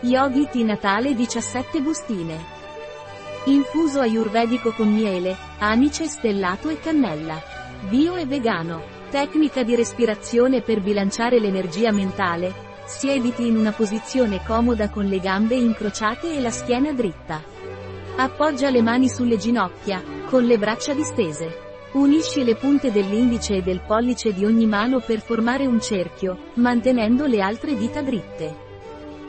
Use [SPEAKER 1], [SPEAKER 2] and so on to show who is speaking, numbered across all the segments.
[SPEAKER 1] Yogi Tea Natale 17 bustine. Infuso ayurvedico con miele, anice stellato e cannella. Bio e vegano. Tecnica di respirazione per bilanciare l'energia mentale. Siediti in una posizione comoda con le gambe incrociate e la schiena dritta. Appoggia le mani sulle ginocchia, con le braccia distese. Unisci le punte dell'indice e del pollice di ogni mano per formare un cerchio, mantenendo le altre dita dritte.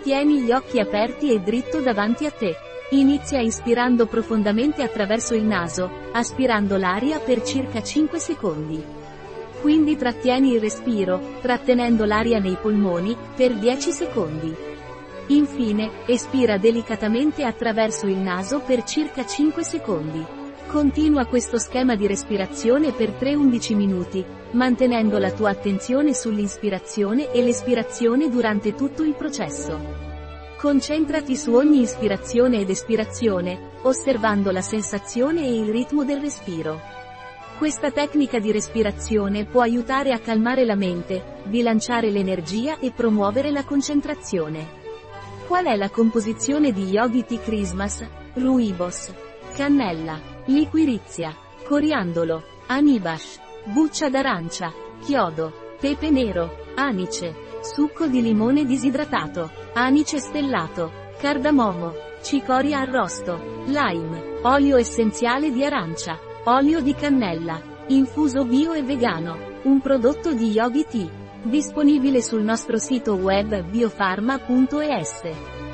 [SPEAKER 1] Tieni gli occhi aperti e dritto davanti a te. Inizia ispirando profondamente attraverso il naso, aspirando l'aria per circa 5 secondi. Quindi trattieni il respiro, trattenendo l'aria nei polmoni, per 10 secondi. Infine, espira delicatamente attraverso il naso per circa 5 secondi. Continua questo schema di respirazione per 3-11 minuti, mantenendo la tua attenzione sull'ispirazione e l'espirazione durante tutto il processo. Concentrati su ogni ispirazione ed espirazione, osservando la sensazione e il ritmo del respiro. Questa tecnica di respirazione può aiutare a calmare la mente, bilanciare l'energia e promuovere la concentrazione. Qual è la composizione di Yogi Tea Christmas? Ruibos. Cannella. Liquirizia, coriandolo, anibash, buccia d'arancia, chiodo, pepe nero, anice, succo di limone disidratato, anice stellato, cardamomo, cicoria arrosto, lime, olio essenziale di arancia, olio di cannella, infuso bio e vegano, un prodotto di Yogi Tea, disponibile sul nostro sito web biofarma.es.